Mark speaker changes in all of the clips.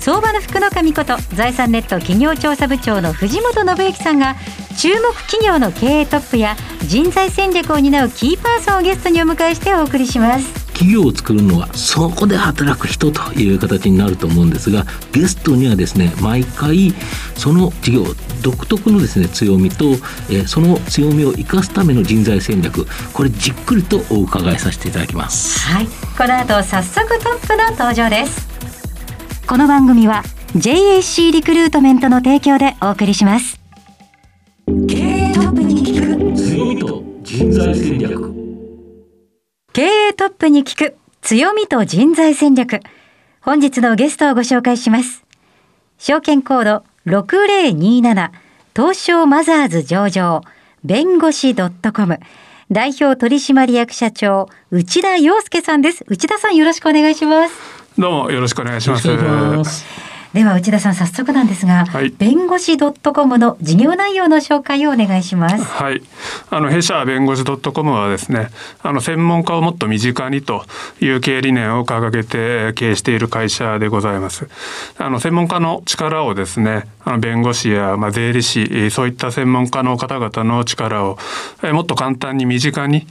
Speaker 1: 相場の福の神こと財産ネット企業調査部長の藤本信之さんが注目企業の経営トップや人材戦略を担うキーパーソンをゲストにお迎えしてお送りします。
Speaker 2: 企業を作るのはそこで働く人という形になると思うんですがゲストにはですね毎回その企業独特のですね強みと、えー、その強みを生かすための人材戦略これじっくりとお伺いさせていただきます。
Speaker 1: はい。この後早速トップの登場ですこの番組は JAC リクルートメントの提供でお送りします。経営トップに聞く
Speaker 2: 強みと人材戦略。
Speaker 1: 経営トップに聞く強みと人材戦略。本日のゲストをご紹介します。証券コード6027東証マザーズ上場弁護士 .com 代表取締役社長内田洋介さんです。内田さんよろしくお願いします
Speaker 3: どうもよろしくお願いします。
Speaker 1: では内田さん早速なんですが、はい、弁護士ドットコムの事業内容の紹介をお願いします。
Speaker 3: はい、あの弊社弁護士ドットコムはですね、あの専門家をもっと身近にという経営理念を掲げて経営している会社でございます。あの専門家の力をですね、あの弁護士やまあ税理士そういった専門家の方々の力をもっと簡単に身近に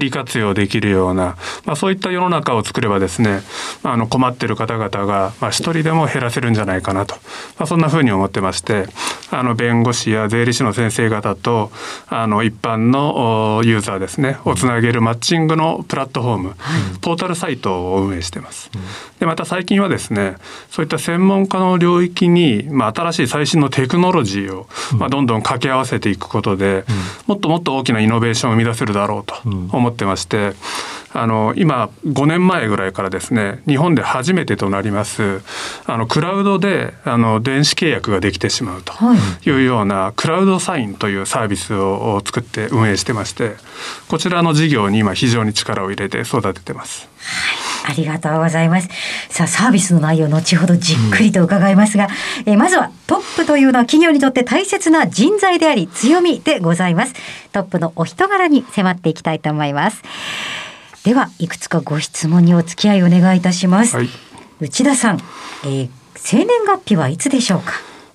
Speaker 3: 利活用できるような、まあそういった世の中を作ればですね、あの困っている方々がまあ一人でも減らせるんじゃゃないかなと、まあ、そんなふうに思ってまして。あの弁護士や税理士の先生方とあの一般のユーザーですねをつなげるマッチングのプラットフォーム、はい、ポータルサイトを運営してます。でまた最近はですねそういった専門家の領域に、まあ、新しい最新のテクノロジーを、まあ、どんどん掛け合わせていくことで、もっともっと大きなイノベーションを生み出せるだろうと思ってまして。あの今5年前ぐらいからですね日本で初めてとなりますあのクラウドであの電子契約ができてしまうと。いうようなクラウドサインというサービスを作って運営してましてこちらの事業に今非常に力を入れて育ててます。
Speaker 1: ありがとうございます。さあ、サービスの内容、後ほどじっくりと伺いますが、うん、えまずはトップというのは企業にとって大切な人材であり、強みでございます。トップのお人柄に迫っていきたいと思います。ではいくつかご質問にお付き合いお願いいたします、はい、内田さん、えー、生年月日はいつでしょうか？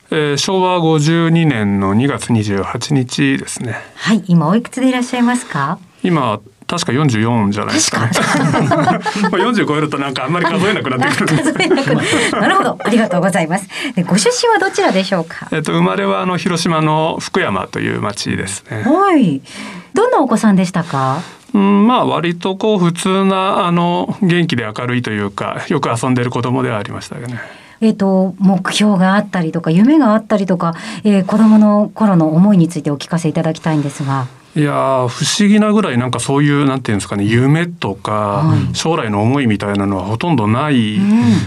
Speaker 3: えー、昭和52年の2月28日ですね
Speaker 1: はい今おいくつでいらっしゃいますか？
Speaker 3: 今確か44じゃないですか、ね。40 超えるとなんかあんまり数えなくなってくる。
Speaker 1: なるほど、ありがとうございます。ご出身はどちらでしょうか？
Speaker 3: えっと生まれはあの広島の福山という町ですね。
Speaker 1: はい。どんなお子さんでしたか？
Speaker 3: うん、まあ割とこう普通なあの元気で明るいというかよく遊んでる子供ではありましたよね。
Speaker 1: えーと、目標があったりとか夢があったりとか、えー、子どもの頃の思いについてお聞かせいただきたいんですが。
Speaker 3: いや不思議なぐらいなんかそういうなんていうんですかね夢とか将来の思いみたいなのはほとんどない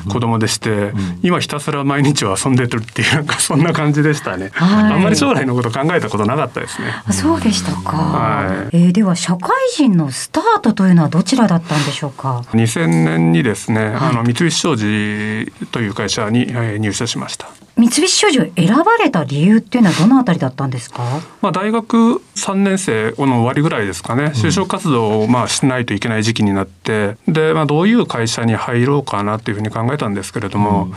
Speaker 3: 子供でして、今ひたすら毎日は遊んでるっていうなんかそんな感じでしたね、はい、あんまり将来のこと考えたことなかったですね。
Speaker 1: そうでしたか、はい、えー、では社会人のスタートというのはどちらだったんでしょうか
Speaker 3: ？2000年にですね、はい、あの三菱商事という会社に入社しました。
Speaker 1: 三菱商事を選ばれた理由っていうのはどのあたりだったんですか？
Speaker 3: まあ大学三年生の終わりぐらいですかね、就職活動をまあしないといけない時期になって、でまあどういう会社に入ろうかなっていうふうに考えたんですけれども。うん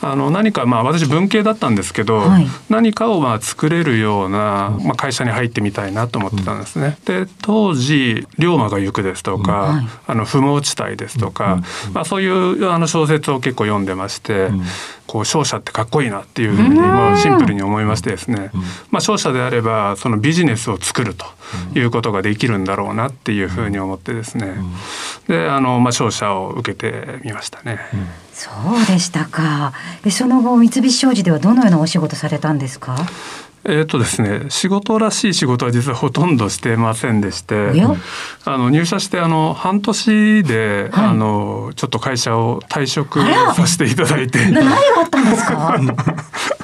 Speaker 3: あの何かまあ私文系だったんですけど、はい、何かをまあ作れるような、まあ、会社に入ってみたいなと思ってたんですね。で当時「龍馬が行く」ですとか、はい、あの不毛地帯ですとか、まあ、そういうあの小説を結構読んでまして、こう商社ってかっこいいなっていうふうにまあシンプルに思いましてですね、まあ、商社であればそのビジネスを作るということができるんだろうなっていうふうに思ってですね。であのまあ商社を受けてみましたね。
Speaker 1: そうでしたか。その後三菱商事ではどのようなお仕事されたんですか。
Speaker 3: えーとですね、仕事らしい仕事は実はほとんどしてませんでしてあの入社してあの半年で、はい、あのちょっと会社を退職させていただいて。
Speaker 1: 何があったんですか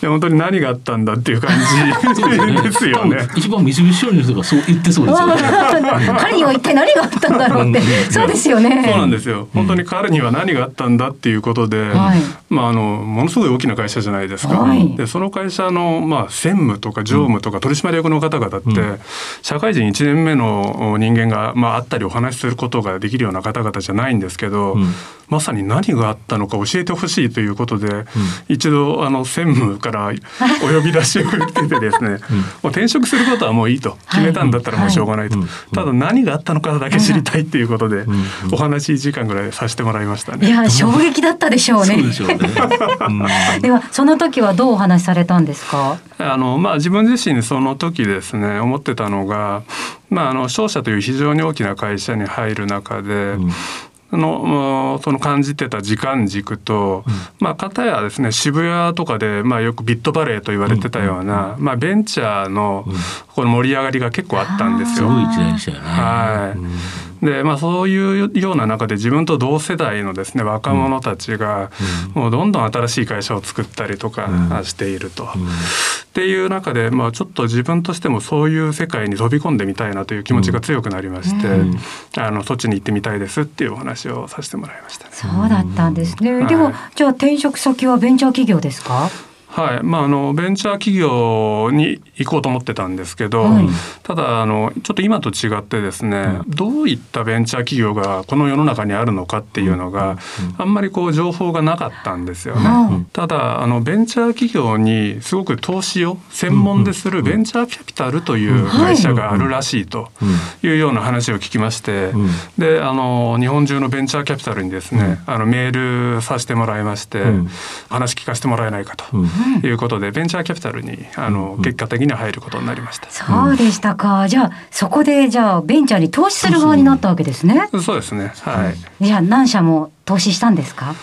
Speaker 3: で本当に何があったんだっていう感じですよね。
Speaker 2: 一番三菱商事の人がそう言ってそうですよね。
Speaker 1: 彼には一体何があったんだろうって、そうですよね。
Speaker 3: そうなんですよ。本当に彼には何があったんだっていうことで、
Speaker 1: はい
Speaker 3: まああのものすごい大きな会社じゃないですか。
Speaker 1: はい
Speaker 3: でその会社のまあ専務とか常務とか取締役の方々って、社会人1年目の人間がまあ会ったりお話しすることができるような方々じゃないんですけど、
Speaker 2: ん
Speaker 3: まさに何があったのか教えてほしいということで、一度あの専務からお呼び出しを受けてですね、もう転職することはもういいと決めたんだったらもうしょうがないと、
Speaker 2: はい
Speaker 3: ただ何があったのかだけ知りたいっていうことで、お話1時間ぐらいさせてもらいましたね。
Speaker 1: いや衝撃だったでしょうね。
Speaker 2: でうね。うん。
Speaker 1: ではその時はどうお話しされたんですか？
Speaker 3: あのまあ、自分自身その時ですね思ってたのが、まあ、あの商社という非常に大きな会社に入る中で、あのその感じてた時間軸と、まあ片やですね渋谷とかで、まあ、よくビットバレーと言われてたような、まあ、ベンチャーのこの盛り上がりが結構あったんですよ。
Speaker 2: すごい時代でしたよね。
Speaker 3: はい、でまあそういうような中で自分と同世代のですね若者たちがもうどんどん新しい会社を作ったりとかしていると。っていう中で、まあ、ちょっと自分としてもそういう世界に飛び込んでみたいなという気持ちが強くなりまして、あのそっちに行ってみたいですっていうお話をさせてもらいました。
Speaker 1: そうだったんですね。
Speaker 3: はい
Speaker 1: でもじゃあ転職先はベンチャー企業ですか？
Speaker 3: はい。まあ、あのベンチャー企業に行こうと思ってたんですけど、
Speaker 1: はい。
Speaker 3: ただあのちょっと今と違ってですね、どういったベンチャー企業がこの世の中にあるのかっていうのが、あんまりこう情報がなかったんですよね。
Speaker 1: うん
Speaker 3: ただあのベンチャー企業にすごく投資を専門でするベンチャーキャピタルという会社があるらしいというような話を聞きまして、
Speaker 2: ん。
Speaker 3: であの日本中のベンチャーキャピタルにですね、あのメールさせてもらいまして、
Speaker 2: ん。
Speaker 3: 話聞かせてもらえないかと。
Speaker 2: うん
Speaker 3: いうことでベンチャーキャピタルにあの結果的には入ることになりました。
Speaker 1: そうでしたか。じゃあそこでじゃあベンチャーに投資する側になったわけですね。
Speaker 3: そうですね。はい。
Speaker 1: じゃあ何社も投資したんですか？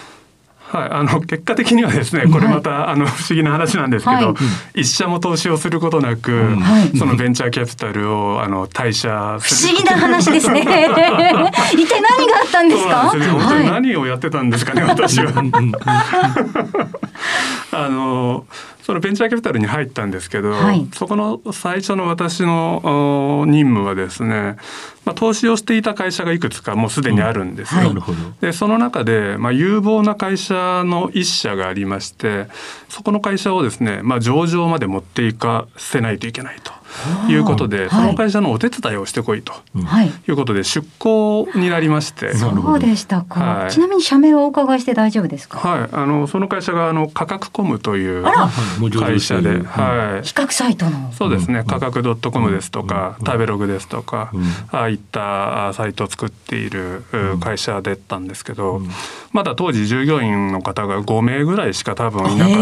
Speaker 3: はい、あの結果的にはですね、これまた、あの不思議な話なんですけど、
Speaker 1: はい
Speaker 3: 一社も投資をすることなく、
Speaker 1: はい
Speaker 3: そのベンチャーキャピタルをあの退社
Speaker 1: 不。思議な話ですね。一体何があったんですか？
Speaker 3: 何をやってたんですかね、私は。あのそのベンチャーキャピタルに入ったんですけど、
Speaker 1: はい
Speaker 3: そこの最初の私のお任務はですね、まあ、投資をしていた会社がいくつかもうすでにあるんですよ。
Speaker 1: はい
Speaker 2: なるほど。
Speaker 3: でその中で、まあ、有望な会社の一社がありましてそこの会社をですね、まあ、上場まで持っていかせないといけないとい。うことで、
Speaker 1: はい。
Speaker 3: その会社のお手伝いをしてこいと
Speaker 1: はい。
Speaker 3: いうことで出向になりまして。
Speaker 1: そうでしたか。
Speaker 3: はい。
Speaker 1: ちなみに社名をお伺いして大丈夫ですか？
Speaker 3: はい、あのその会社があの価格コムという会社で、はい。
Speaker 1: 比、較サイトの。
Speaker 3: そうですね、
Speaker 2: うん。
Speaker 3: 価格ドットコムですとか、
Speaker 2: うん。
Speaker 3: 食べログですとか、
Speaker 2: うん。
Speaker 3: ああいったあサイトを作っているう会社だったんですけど、
Speaker 2: うん。
Speaker 3: まだ当時従業員の方が5名ぐらいしか多分いなかっ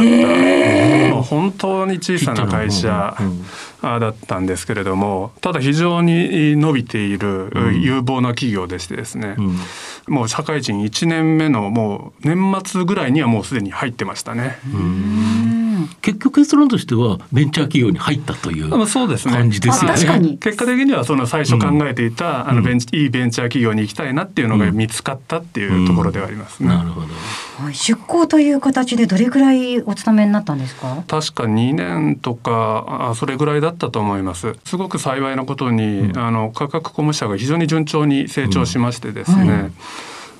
Speaker 3: た、本当に小さな会社
Speaker 2: うん。
Speaker 3: あだったんですけれどもただ非常に伸びている
Speaker 2: うん
Speaker 3: 有望な企業でしてですね、
Speaker 2: うん
Speaker 3: もう社会人1年目のもう年末ぐらいにはもうすでに入ってましたね。
Speaker 1: うん
Speaker 2: 結局結論としてはベンチャー企業に入ったという
Speaker 3: まあそうですね
Speaker 2: 感じですよね。
Speaker 1: あ確かに
Speaker 3: 結果的にはその最初考えていた、あのベンチいいベンチャー企業に行きたいなっていうのが見つかったっていうところではありますね。
Speaker 2: なるほど。
Speaker 1: はい。出向という形でどれくらいお勤めになったんですか？
Speaker 3: 確か2年とかあそれぐらいだったと思います。すごく幸いなことに、あの価格コム社が非常に順調に成長しましてですね、
Speaker 1: うん。はい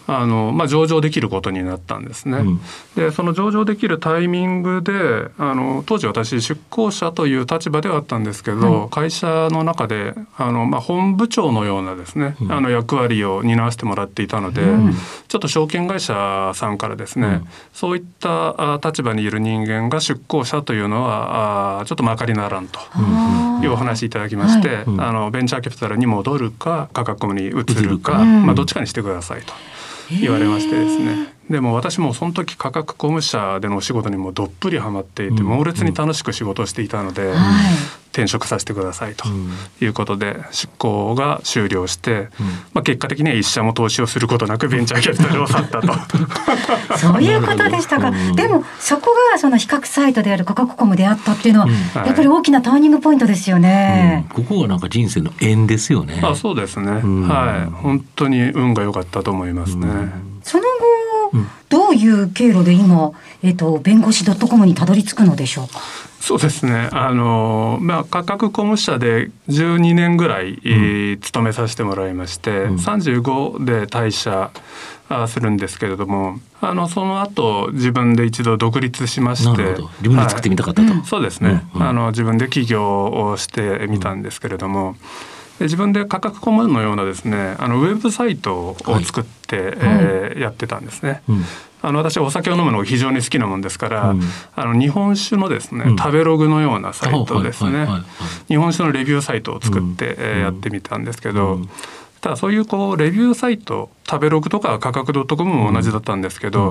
Speaker 3: あのまあ、上場できることになったんですね。
Speaker 2: うん。
Speaker 3: でその上場できるタイミングであの当時私出向者という立場ではあったんですけど、
Speaker 1: は
Speaker 3: 会社の中であの、まあ、本部長のようなですね、
Speaker 2: うん。
Speaker 3: あの役割を担わせてもらっていたので、
Speaker 1: うん。
Speaker 3: ちょっと証券会社さんからですね、
Speaker 2: うん。
Speaker 3: そういったあ立場にいる人間が出向者というのはあちょっとまかりならんと。いうお話いただきまして、
Speaker 1: はい。
Speaker 2: うん。
Speaker 3: あのベンチャーキャピタルに戻るか価格に移るか、まあ、どっちかにしてくださいと言われましてですね。でも私もその時価格コム社でのお仕事にもどっぷりハマっていて、
Speaker 2: うん。
Speaker 3: 猛烈に楽しく仕事をしていたので、
Speaker 1: はい。
Speaker 3: 転職させてくださいと
Speaker 2: うん
Speaker 3: いうことで出向が終了して、まあ、結果的には一社も投資をすることなくベンチャーキャピタルを去ったと。
Speaker 1: そういうことでしたか。
Speaker 2: うん
Speaker 1: でもそこがその比較サイトである価格コムであったっていうのは、やっぱり大きなターニングポイントですよね。
Speaker 2: ここがなんか人生の縁ですよね。
Speaker 3: あそうですね、
Speaker 2: ん
Speaker 3: はい本当に運が良かったと思いますね。
Speaker 2: うん
Speaker 1: その後どういう経路で今、えっと、弁護士 .com にたどり着くのでしょうか？
Speaker 3: そうですね。あのまあ価格コム社で12年ぐらい、うん、勤めさせてもらいまして、うん、35で退社するんですけれども、あのその後自分で一度独立しまして、
Speaker 2: 自分で作ってみたかったと。
Speaker 3: はい、そうですね、うんうん。あの自分で起業をしてみたんですけれども。う自分で価格コムのようなですねあのウェブサイトを作って、はい、えー、やってたんですね。うんあの私お酒を飲むのが非常に好きなもんですから、うん、あの日本酒のですね、うん、食べログのようなサイトですね、日本酒のレビューサイトを作って、うん、やってみたんですけど、ただそういうこうレビューサイト食べログとか価格 .com も同じだったんですけど、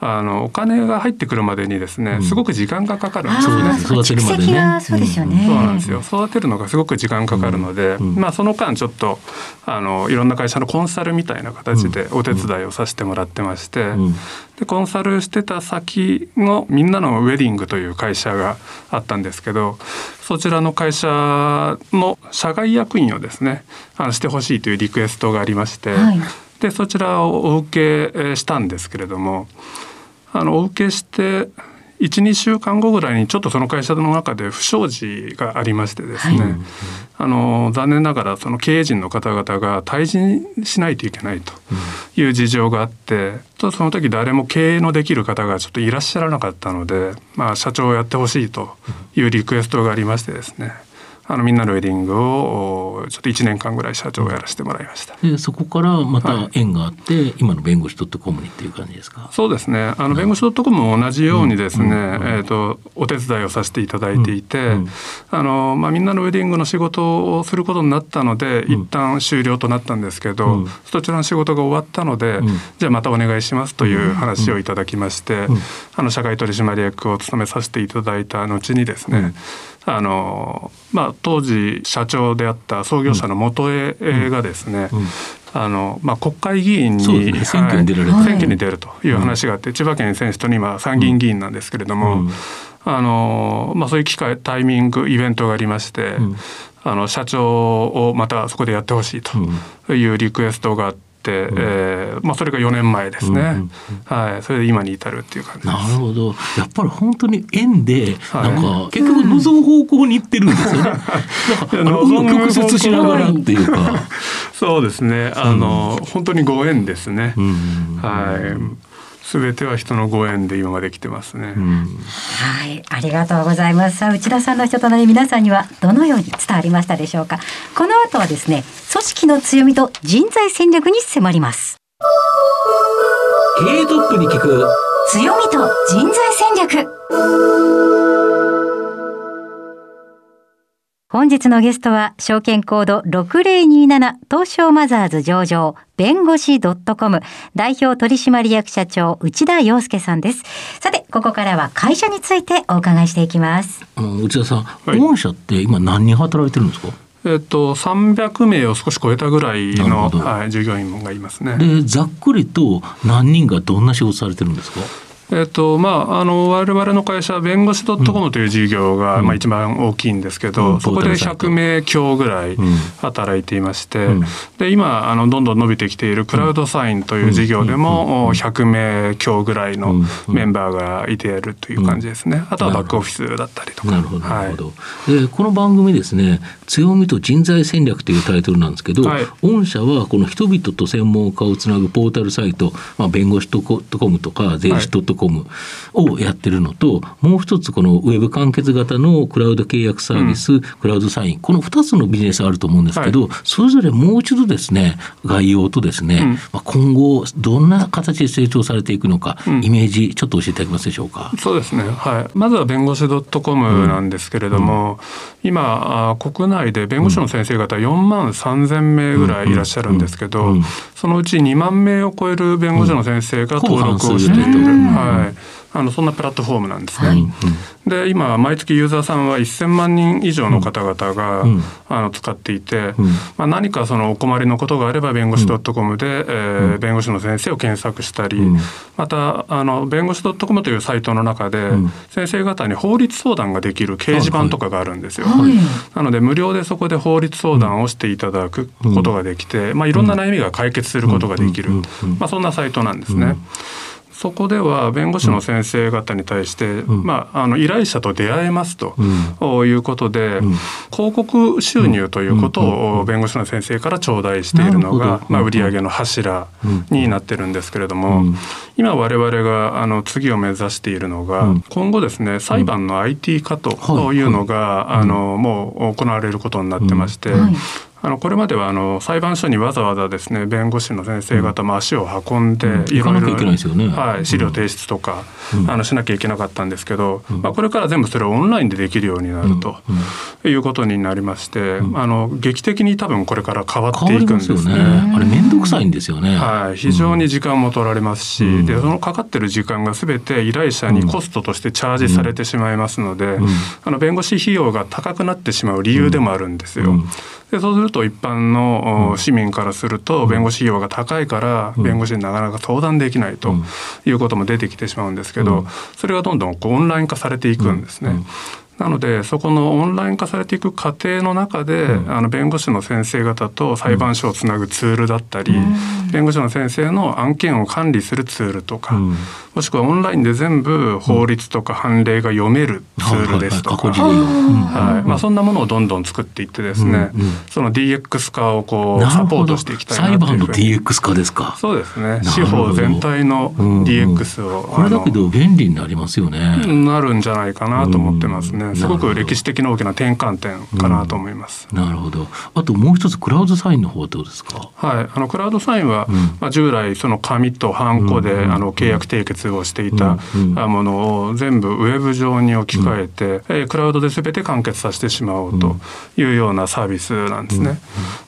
Speaker 3: うん、あのお金が入ってくるまでにですね、すごく時間がかかるんですよね。
Speaker 1: 育てるまでね。そうですよね、
Speaker 3: そうなんですよ。育てるのがすごく時間かかるので、まあその間ちょっとあのいろんな会社のコンサルみたいな形でお手伝いをさせてもらってまして、でコンサルしてた先のみんなのウェディングという会社があったんですけど、そちらの会社の社外役員をですね、あのしてほしいというリクエストがありまして。はいでそちらをお受けしたんですけれどもあのお受けして12週間後ぐらいにちょっとその会社の中で不祥事がありましてですね、はい、あの残念ながらその経営陣の方々が退陣しないといけないという事情があって、うん、その時誰も経営のできる方がちょっといらっしゃらなかったので、まあ、社長をやってほしいというリクエストがありましてですねあのみんなのウェディングをちょっと1年間ぐらい社長をやらせてもらいました。
Speaker 2: でそこからまた縁があって、はい、今の弁護士 .com にっていう感じですか？
Speaker 3: そうですね。あの弁護士 .com も同じようにですね、うんうん、えーと、お手伝いをさせていただいていて、うん、あのまあ、みんなのウェディングの仕事をすることになったので、一旦終了となったんですけど、そちらの仕事が終わったので、じゃあまたお願いしますという話をいただきまして、あの社外取締役を務めさせていただいた後にですね、あのまあ、当時社長であった創業者の元江がですね、あのまあ、国会議員に、
Speaker 2: ね、選挙に出られ
Speaker 3: 選挙に出るという話があって、千葉県選出とに今参議院議員なんですけれども、あのまあ、そういう機会タイミングイベントがありまして、あの社長をまたそこでやってほしいというリクエストがあって。、うん、えー、まあ、それが4年前ですね、うんうんうん、はい、それで今に至るっていう感じ
Speaker 2: なるほど。やっぱり本当に縁でなんか、はい、結局望む方向に行ってるんですよね。なんか曲折しながらっていうか。
Speaker 3: そうですね。あの、うん、本当にご縁ですね。うん、はいすべては人のご縁で今まで来てますね、うん、
Speaker 1: はい。ありがとうございます。さあ内田さんの人となり皆さんにはどのように伝わりましたでしょうか。この後はですね組織の強みと人材戦略に迫ります。
Speaker 2: 経営トップに聞く。
Speaker 1: 強みと人材戦略本日のゲストは証券コード6027東証マザーズ上場弁護士 .com 代表取締役社長内田洋介さんです。さてここからは会社についてお伺いしていきます。
Speaker 2: 内田さん、はい、御社って今何人働いてるんですか？
Speaker 3: えっと、300名を少し超えたぐらいの、はい、従業員がいますね。
Speaker 2: でざっくりと何人がどんな仕事されてるんですか？
Speaker 3: えっとまあ、あの我々の会社弁護士 .com という事業が、うん、まあ、一番大きいんですけど、うん、そこで100名強ぐらい働いていまして、うん、で今あのどんどん伸びてきているクラウドサインという事業でも100名強ぐらいのメンバーがいているという感じですね、あとはバックオフィスだったりとか。
Speaker 2: なるほどなるほど、はい、でこの番組ですね「強みと人材戦略」というタイトルなんですけど、はい、御社はこの人々と専門家をつなぐポータルサイト、まあ、弁護士 .com とか税理士 .com コムをやってるのと、もう一つこのウェブ完結型のクラウド契約サービス、うん、クラウドサイン、この2つのビジネスあると思うんですけど、はい、それぞれもう一度ですね、概要とですね、うん、まあ、今後どんな形で成長されていくのか、うん、イメージちょっと教えていただけますでしょうか？
Speaker 3: そうですね。はい。まずは弁護士 .com なんですけれども、今国内で弁護士の先生方4万3,000名ぐらいいらっしゃるんですけど、そのうち2万名を超える弁護士の先生が登録をしている。はい。あのそんなプラットフォームなんですね。はい。で今毎月ユーザーさんは1,000万人以上の方々が、うん、あの使っていて、うん、まあ、何かそのお困りのことがあれば弁護士 .com で、うん、えー、弁護士の先生を検索したり、またあの弁護士 .com というサイトの中で、先生方に法律相談ができる掲示板とかがあるんですよ。はい、なので無料でそこで法律相談をしていただくことができて、まあ、いろんな悩みが解決することができる、まあ、そんなサイトなんですね。そこでは弁護士の先生方に対して、
Speaker 2: うん。
Speaker 3: まあ、あの依頼者と出会えますと、
Speaker 2: う
Speaker 3: いうことで、
Speaker 2: うん。
Speaker 3: 広告収入ということ
Speaker 2: うん。
Speaker 3: を弁護士の先生から頂戴しているのがまあ、売上の柱になってるんですけれども、
Speaker 2: うん。
Speaker 3: 今我々があの次を目指しているのが、
Speaker 2: うん。
Speaker 3: 今後ですね裁判の IT 化というのが、あのもう行われることになってまして、
Speaker 1: はい
Speaker 3: あのこれまではあの裁判所にわざわざですね弁護士の先生方も足を運んで、
Speaker 2: うん。
Speaker 3: いろいろ
Speaker 2: 行かなきゃいけないですよね。
Speaker 3: はい、資料提出とか、
Speaker 2: うん。
Speaker 3: あのしなきゃいけなかったんですけど、
Speaker 2: うん。
Speaker 3: まあ、これから全部それをオンラインでできるようになるということになりまして、
Speaker 2: うん。
Speaker 3: あの劇的に多分これから変わっていくんです
Speaker 2: ね。
Speaker 3: ね。
Speaker 2: あれ面倒くさいんですよね。
Speaker 3: はい、非常に時間も取られますし、
Speaker 2: うん。
Speaker 3: でそのかかってる時間が全て依頼者にコストとしてチャージされてしまいますので、
Speaker 2: ん。
Speaker 3: あの弁護士費用が高くなってしまう理由でもあるんですよ。
Speaker 2: うん
Speaker 3: でそうすると一般の、お市民からすると弁護士費用が高いから
Speaker 2: うん。
Speaker 3: 弁護士になかなか相談できないと
Speaker 2: うん
Speaker 3: いうことも出てきてしまうんですけど、
Speaker 2: うん。
Speaker 3: それがどんどんオンライン化されていくんですね。
Speaker 2: うん
Speaker 3: なのでそこのオンライン化されていく過程の中で、
Speaker 2: うん。
Speaker 3: あの弁護士の先生方と裁判所をつなぐツールだったり、弁護士の先生の案件を管理するツールとか、
Speaker 2: うん。
Speaker 3: もしくはオンラインで全部法律とか判例が読めるツールですとか。
Speaker 2: はい
Speaker 3: まあ、そんなものをどんどん作っていってですね、
Speaker 2: うん。うん。
Speaker 3: その DX 化をこうサポートしていきたいな
Speaker 2: 裁判の
Speaker 3: というふうに
Speaker 2: DX 化ですか？
Speaker 3: そうですね。司法全体の
Speaker 2: うんうん
Speaker 3: DX を、
Speaker 2: これだけど便利になりますよね。
Speaker 3: なるんじゃないかなと思ってます
Speaker 2: うん
Speaker 3: ね。すごく歴史的な大きな転換点かなと思います。
Speaker 2: なるほど。あともう一つクラウドサインの方はどうですか？
Speaker 3: はい、あのクラウドサインは、
Speaker 2: うん。
Speaker 3: まあ、従来その紙とハンコで、
Speaker 2: うん。
Speaker 3: あの契約締結をしていた、ものを全部ウェブ上に置き換えて、えークラウドで全て完結させてしまおうというようなサービスなんですね。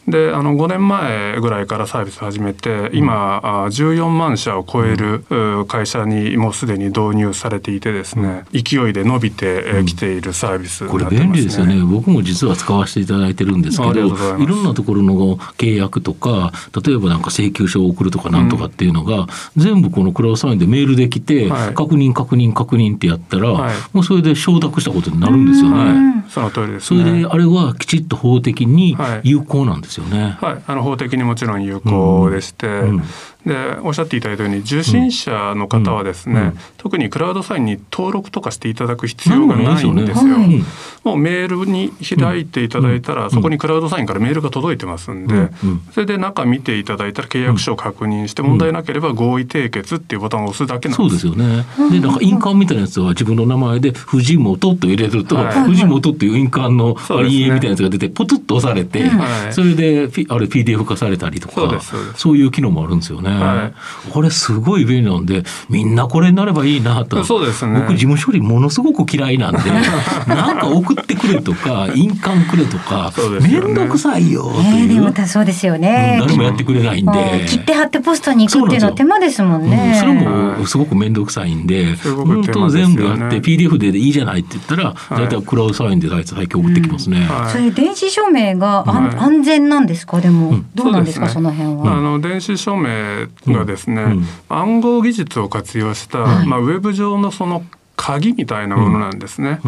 Speaker 3: であの5年前ぐらいからサービス始めて今あ14万社を超えるう会社にもうすでに導入されていてですね勢いで伸びてえーきているサービスに
Speaker 2: これ。便利ですよね。僕も実は使わせていただいてるんですけど
Speaker 3: います。
Speaker 2: いろんなところの契約とか例えばなんか請求書を送るとかなんとかっていうのが、全部このクラウドサインでメールできて、
Speaker 3: はい。
Speaker 2: 確認確認確認ってやったら、
Speaker 3: はい。
Speaker 2: もうそれで承諾したことになるんですよね。
Speaker 3: はい、その通りですね。
Speaker 2: それであれはきちっと法的に
Speaker 3: はい。
Speaker 2: 有効なんですよね。
Speaker 3: はい、あの法的にもちろん有効でして、
Speaker 2: うん。
Speaker 3: でおっしゃっていただいたように受信者の方はですね、
Speaker 2: うん。うん
Speaker 3: 特にクラウドサインに登録とかしていただく必要がないんですよ。
Speaker 1: ね
Speaker 3: もうメールに開いていただいたら、
Speaker 2: うん。
Speaker 3: そこにクラウドサインからメールが届いてますんで、それで中見ていただいたら契約書を確認して、問題なければ合意締結っていうボタンを押すだけなん
Speaker 2: そう
Speaker 3: で
Speaker 2: ですすよね。で、なんか印鑑みたいなやつは自分の名前で藤本と入れると、
Speaker 3: はい。
Speaker 2: 藤本っていう印鑑の
Speaker 3: そうですね
Speaker 2: 印影みたいなやつが出て、ポトッと押されて、
Speaker 3: はい
Speaker 2: それでピあれ PDF 化されたりとか、
Speaker 3: そう
Speaker 2: いう機能もあるんですよね。
Speaker 3: は
Speaker 2: これすごい便利なんで、みんなこれになればいいなと。
Speaker 3: そうですね
Speaker 2: 僕事務処理ものすごく嫌いなんで、なんか送ってくれとか、印鑑くれとか
Speaker 3: そう、です
Speaker 2: め
Speaker 3: よね
Speaker 2: んどくさいよって
Speaker 1: えー、
Speaker 2: いう。
Speaker 1: でもたそうですよね。
Speaker 2: 誰もやってくれないんで。
Speaker 1: うん切って貼ってポストに行くっていうのは手間ですもん
Speaker 2: うん
Speaker 1: ね。
Speaker 2: それもすごく面倒くさいんで、本当全部やって PDF でいいじゃないって言ったら、大体クラウドサインで大体最近送ってきますね。
Speaker 3: はい。
Speaker 1: それ電子署名があん、
Speaker 3: はい。
Speaker 1: 安全なんですか？でも、
Speaker 2: うん。
Speaker 1: どうなんですか？そ
Speaker 3: そうですね。
Speaker 1: の辺は。
Speaker 3: あの電子署名がですね、
Speaker 2: うん。うん。
Speaker 3: 暗号技術を活用した、
Speaker 2: はい。
Speaker 3: まあ、ウェブ上のその鍵みたいなものなんですね。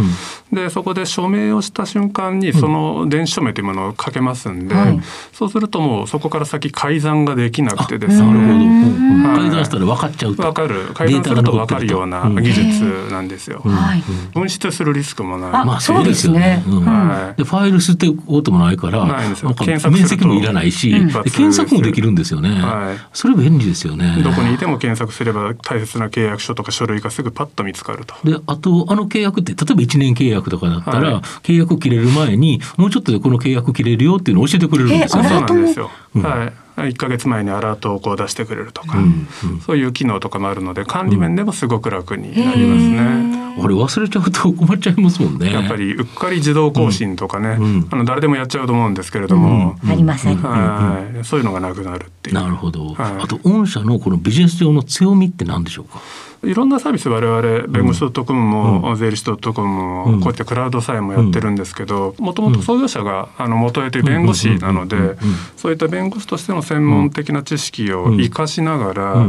Speaker 2: うん。
Speaker 3: でそこで署名をした瞬間にその電子署名というものをかけますんで、
Speaker 1: はい。
Speaker 3: そうするともうそこから先改ざんができなくてです
Speaker 2: なるほど。
Speaker 3: ね
Speaker 2: うん。うん。
Speaker 3: はい。
Speaker 2: 改ざんしたら分かっちゃうと。
Speaker 3: わかる。改ざんするとわかるような技術なんですよ。紛失するリスクもない。
Speaker 1: あ
Speaker 2: まあそうですよね。
Speaker 3: はい。
Speaker 2: でファイル捨てることもないから、
Speaker 3: ないんですよ。
Speaker 2: なんか
Speaker 3: 検索
Speaker 2: 面
Speaker 3: すると。
Speaker 2: 積もいらないし、
Speaker 1: うん。
Speaker 2: で検索もできるんですよね。
Speaker 3: はい
Speaker 2: それ便利ですよね。
Speaker 3: どこにいても検索すれば大切な契約書とか書類がすぐパッと見つかると。
Speaker 2: であとあの契約って例えば1年契約とかだったら、
Speaker 3: はい
Speaker 2: 契約切れる前にもうちょっとでこの契約切れるよっていうのを教えてくれるんですよ
Speaker 1: え
Speaker 2: ね。
Speaker 3: そうなんですよ。
Speaker 2: うん
Speaker 3: はい。1ヶ月前にアラートをこう出してくれるとか、
Speaker 2: うんうん
Speaker 3: そういう機能とかもあるので管理面でもすごく楽になりますね。
Speaker 2: あれ忘れちゃうと困っちゃいますもんね。
Speaker 3: やっぱりうっかり自動更新とかね、
Speaker 2: うん
Speaker 3: あの誰でもやっちゃうと思うんですけれども、
Speaker 1: ありません。
Speaker 3: はい、そういうのがなくなるっていう。
Speaker 2: なるほど、
Speaker 3: はい
Speaker 2: あと御社のこのビジネス上の強みって何でしょうか？
Speaker 3: いろんなサービス我々弁護士 .com も、税理士 .com も、こうやってクラウドサインもやってるんですけどもともと創業者があの元得て弁護士なのでそういった弁護士としての専門的な知識を生かしながら、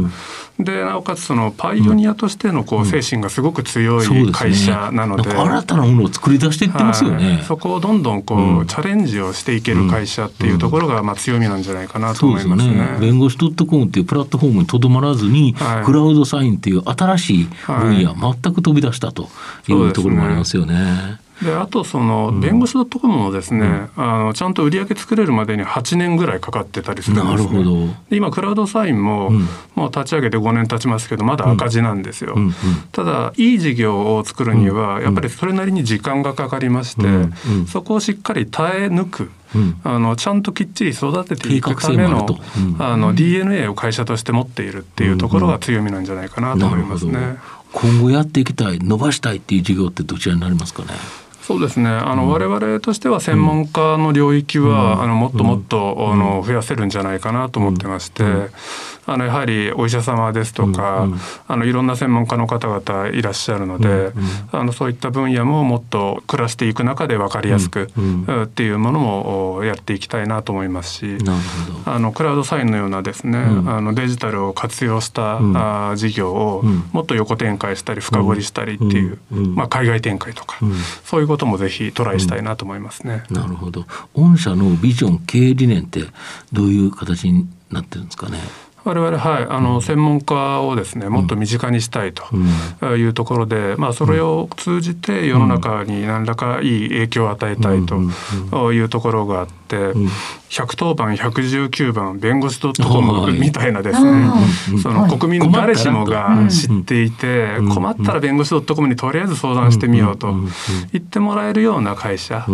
Speaker 3: でなおかつそのパイオニアとしてのこう精神がすごく強い会社なので,、
Speaker 2: 新たなものを作り出していってますよね、
Speaker 3: はい、そこをどんどんこう、うん、チャレンジをしていける会社っていうところがまあ強みなんじゃないかなと思いますね。すね。
Speaker 2: 弁護士 .com っていうプラットフォームにとどまらずに、はい、クラウドサインっていう新しい分野、はい、全く飛び出したというところもありますよね。
Speaker 3: であとその弁護士 .com もですね、うん、あのちゃんと売り上げ作れるまでに8年ぐらいかかってたりするんです、ね、なるほど。で今クラウドサインも、うん、もう立ち上げて5年経ちますけどまだ赤字なんですよ、うん、ただいい事業を作るにはやっぱりそれなりに時間がかかりまして、そこをしっかり耐え抜く。あのちゃんときっちり育てていくための,、あの DNA を会社として持っているっていうところが強みなんじゃないかなと思いますね。
Speaker 2: 今後やっていきたい伸ばしたいっていう事業ってどちらになりますかね？
Speaker 3: そうですね。あの、うん、我々としては専門家の領域は、うん、あのもっともっと、うん、あの増やせるんじゃないかなと思ってまして。あのやはりお医者様ですとか、うんうん、あのいろんな専門家の方々いらっしゃるので、うんうん、あのそういった分野ももっと暮らしていく中で分かりやすく、うんうん、っていうものもやっていきたいなと思いますしあのクラウドサインのようなですね、うん、あのデジタルを活用した、うん、あ事業をもっと横展開したり深掘りしたりっていう、まあ、海外展開とか、そういうこともぜひトライしたいなと思いますね。
Speaker 2: なるほど。御社のビジョン経営理念ってどういう形になってるんですかね？
Speaker 3: 我々はいあの専門家をですねもっと身近にしたいというところで、まあ、それを通じて世の中に何らかいい影響を与えたいというところがあって、110番119番弁護士 .com みたいなですね、その国民の誰しもが知っていて困ったら弁護士 .com にとりあえず相談してみようと言ってもらえるような会社、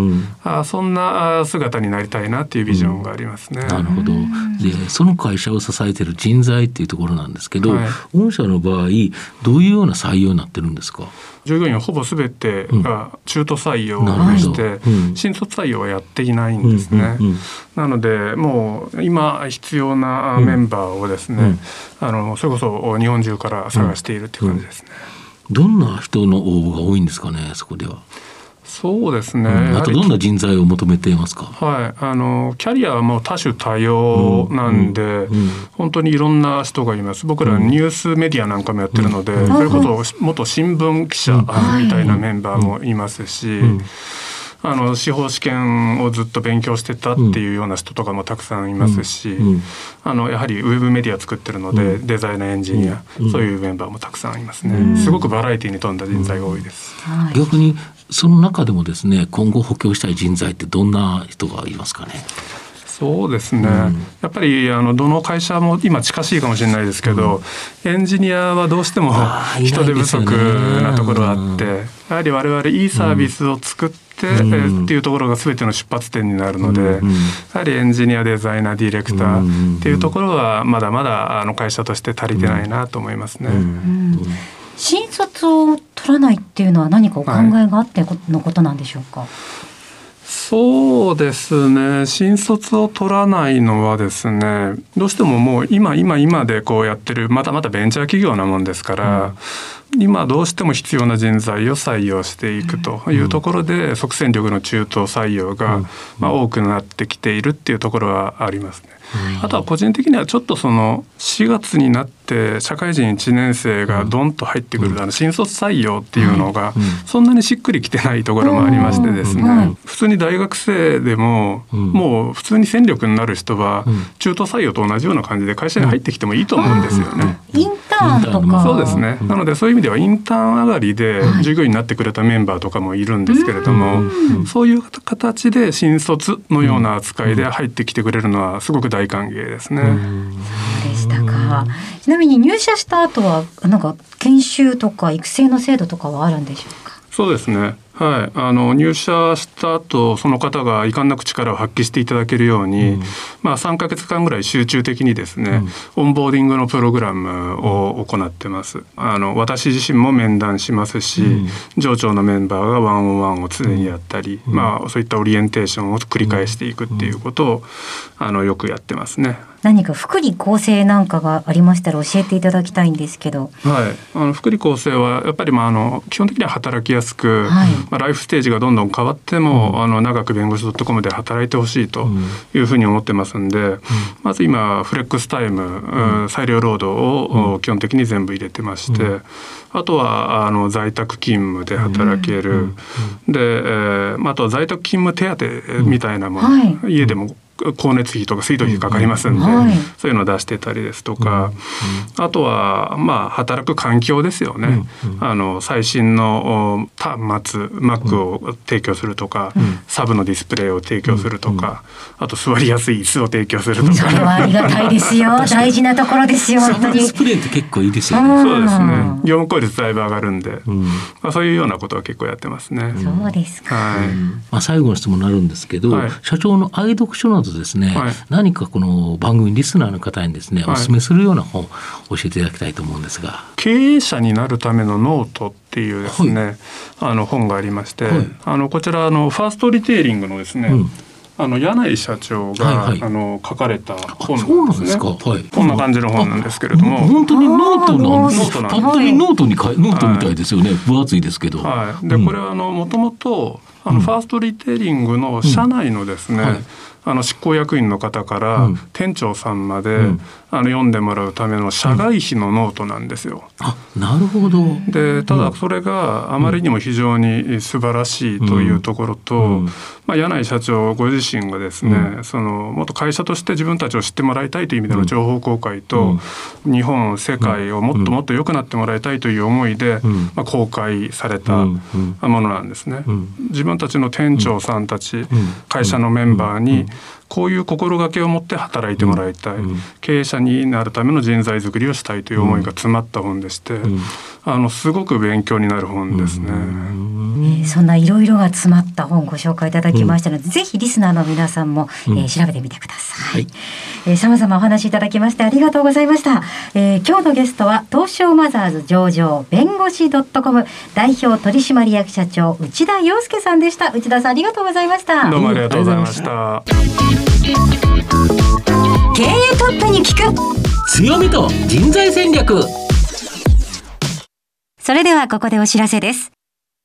Speaker 3: あそんな姿になりたいなっていうビジョンがありますね。
Speaker 2: なるほど。でその会社を支えてる人材っていうところなんですけど、はい、御社の場合どういうような採用になってるんですか？
Speaker 3: 従業員はほぼ全てが中途採用でして、うん、新卒採用はやっていないんですね。なのでもう今必要なメンバーをですね、あのそれこそ日本中から探しているっていう感じですね。
Speaker 2: どんな人の応募が多いんですかねそこでは。
Speaker 3: そうですね、
Speaker 2: うん、あとどんな人材を求めていますか、
Speaker 3: はい、あのキャリアはもう多種多様なんで、うん。うん、本当にいろんな人がいます。僕らニュースメディアなんかもやってるので、それこそ元新聞記者みたいなメンバーもいますし。あの司法試験をずっと勉強してたっていうような人とかもたくさんいますし、あのやはりウェブメディア作ってるので、デザイナーエンジニア、そういうメンバーもたくさんいますね、すごくバラエティーに富んだ人材が多いです、
Speaker 2: 逆にその中でもですね今後補強したい人材ってどんな人がいますかね？
Speaker 3: そうですね、うん、やっぱりあのどの会社も今近しいかもしれないですけど、うん、エンジニアはどうしても人手不足なところがあって、やはり我々いいサービスを作って、うん、っていうところが全ての出発点になるので、やはりエンジニアデザイナーディレクターっていうところはまだまだあの会社として足りてないなと思いますね。
Speaker 1: 新卒を取らないっていうのは何かお考えがあってのことなんでしょうか、はい
Speaker 3: そうですね。新卒を取らないのはですねどうしてももう今今今でこうやってるまだまだベンチャー企業なもんですから、うん、今どうしても必要な人材を採用していくというところで、うん、即戦力の中途採用が、うん、まあ、多くなってきているっていうところはありますね。あとは個人的にはちょっとその4月になって社会人1年生がドンと入ってくる、あの新卒採用っていうのがそんなにしっくりきてないところもありましてですね、普通に大学生でももう普通に戦力になる人は中途採用と同じような感じで会社に入ってきてもいいと思うんですよね。
Speaker 1: インターンとか。
Speaker 3: そうですね。なのでそういう意味ではインターン上がりで従業員になってくれたメンバーとかもいるんですけれども、そういう形で新卒のような扱いで入ってきてくれるのはすごく大歓迎ですね。
Speaker 1: したか。ちなみに入社した後はなんか研修とか育成の制度とかはあるんでしょうか？
Speaker 3: そうですね。はい、あの入社した後その方が遺憾なく力を発揮していただけるように、うん、まあ、3か月間ぐらい集中的にですね、うん、オンボーディングのプログラムを行ってます。あの私自身も面談しますし、うん、上長のメンバーがワンオンワンを常にやったり、まあ、そういったオリエンテーションを繰り返していくっていうことを、あのよくやってますね。
Speaker 1: 何か福利厚生なんかがありましたら教えていただきたいんですけど。
Speaker 3: はい、あの福利厚生はやっぱりまああの基本的には働きやすく、
Speaker 1: はい。
Speaker 3: まあライフステージがどんどん変わっても、あの長く弁護士 .com で働いてほしいというふうに思ってますんで、まず今フレックスタイム、うん裁量労働を、基本的に全部入れてまして、あとはあの在宅勤務で働ける、で、えーまあ、あとは在宅勤務手当みたいなもの、
Speaker 1: はい。
Speaker 3: 家でも光熱費とか水道費かかりますんで、
Speaker 1: はい
Speaker 3: そういうのを出してたりですとか、あとはまあ働く環境ですよね。あの最新のお端末 Mac を提供するとか、サブのディスプレイを提供するとか、あと座りやすい椅子を提供すると
Speaker 1: それは
Speaker 3: か。
Speaker 1: ありがたいですよ。大事なところですよ。本当に
Speaker 2: ディス。プレイって結構いいですよ
Speaker 1: うん
Speaker 2: ね。
Speaker 3: そうですね
Speaker 1: うん。
Speaker 3: 業務効率だいぶ上がるんで、
Speaker 2: うん
Speaker 3: まあそういうようなことは結構やってますね。
Speaker 1: そうですか。
Speaker 3: はい。
Speaker 2: まあ、最後の質問になるんですけど、
Speaker 3: はい
Speaker 2: 社長の愛読書などですね、
Speaker 3: はい
Speaker 2: 何かこの番組リスナーの方にですね、
Speaker 3: はい
Speaker 2: お勧めするような本教えていただきたいと思うんですが。
Speaker 3: 経営者になるためのノートっていうですね、あの本がありまして、
Speaker 2: はい
Speaker 3: あのこちらあのファーストリテイリングのですね、
Speaker 2: うん
Speaker 3: あの柳井社長が、
Speaker 2: はいはい
Speaker 3: あの書かれた
Speaker 2: あ
Speaker 3: 本なんでね。
Speaker 2: なんですすか。はい。
Speaker 3: こんな感じの本なんですけれども。
Speaker 2: 本当にノートなんです。
Speaker 3: ノートなんです
Speaker 2: パッと見ノートにかいノートみたいですよね。分厚いですけど。
Speaker 3: はい。で、
Speaker 2: うん
Speaker 3: これはあのもともとあのファーストリテイリングの社内のですね、
Speaker 2: はい
Speaker 3: あの執行役員の方から
Speaker 2: うん。
Speaker 3: 店長さんまで、
Speaker 2: うん。
Speaker 3: あの読んでもらうための社外秘のノートなんですよ。
Speaker 2: あ、なるほど。
Speaker 3: でただそれがあまりにも非常に素晴らしいというところと、
Speaker 2: うん。
Speaker 3: まあ、柳井社長ご自身がですね、
Speaker 2: う
Speaker 3: そのもっと会社として自分たちを知ってもらいたいという意味での情報公開と、日本世界をもっともっと良くなってもらいたいという思いで、
Speaker 2: うん。
Speaker 3: まあ、公開された
Speaker 2: うん。うん。
Speaker 3: ものなんですね。
Speaker 2: うん。
Speaker 3: 自分たちの店長さんたち、会社のメンバーにこういう心がけを持って働いてもらいたい、
Speaker 2: うん。
Speaker 3: 経営者になるための人材づくりをしたいという思いが詰まった本でして、
Speaker 2: ん。
Speaker 3: あのすごく勉強になる本ですね。
Speaker 1: ねそんないろいろが詰まった本ご紹介いただきましたので、ぜひリスナーの皆さんも、えー調べてみてください。
Speaker 2: はい
Speaker 1: えー、様々お話いただきましてありがとうございました。えー今日のゲストは東証マザーズ上場弁護士 .com 代表取締役社長内田洋介さんでした。内田さんありがとうございました。
Speaker 3: どうもありがとうございました。
Speaker 1: 経営トップに聞く。
Speaker 2: 強みと人材戦略。
Speaker 1: それではここでお知らせです。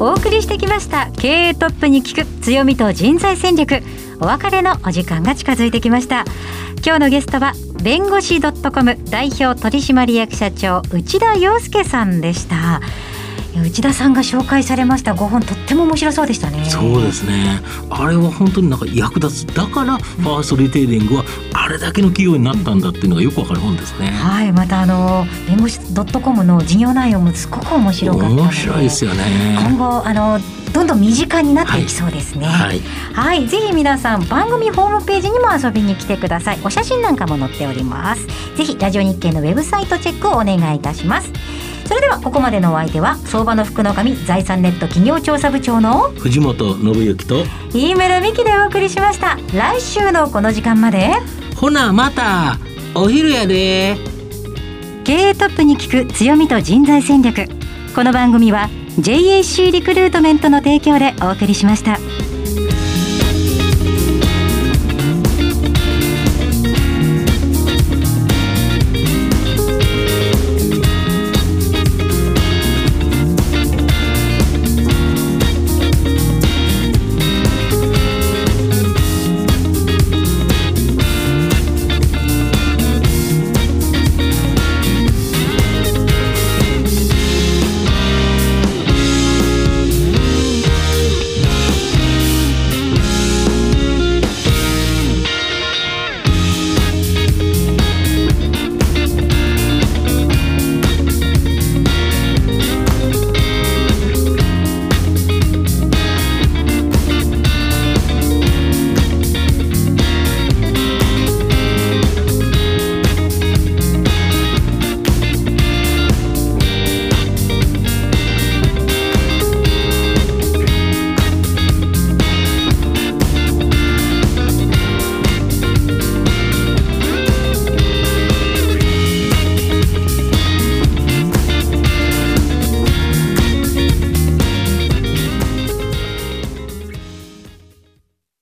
Speaker 1: お送りしてきました。経営トップに聞く強みと人材戦略。お別れのお時間が近づいてきました。今日のゲストは弁護士 .com 代表取締役社長内田洋介さんでした。内田さんが紹介されました5本とっても面白そうでしたね
Speaker 2: そうですね。あれは本当になんか役立つ。だからファーストリテイリングはあれだけの企業になったんだっていうのがよくわかる本ですね。
Speaker 1: はいまたあの弁護士 .com の事業内容もすごく面白かった
Speaker 2: 面白いですよね。
Speaker 1: 今後あのどんどん身近になっていきそうですね
Speaker 2: はい。
Speaker 1: はい、ぜひ皆さん番組ホームページにも遊びに来てください。お写真なんかも載っております。ぜひラジオ日経のウェブサイトチェックをお願いいたします。それではここまでのお相手は相場の福の神財産ネット企業調査部長の
Speaker 2: 藤本信之と
Speaker 1: 飯村美希でお送りしました。来週のこの時間まで
Speaker 2: ほなまたお昼やで。
Speaker 1: 経営トップに聞く強みと人材戦略。この番組は JAC リクルートメントの提供でお送りしました。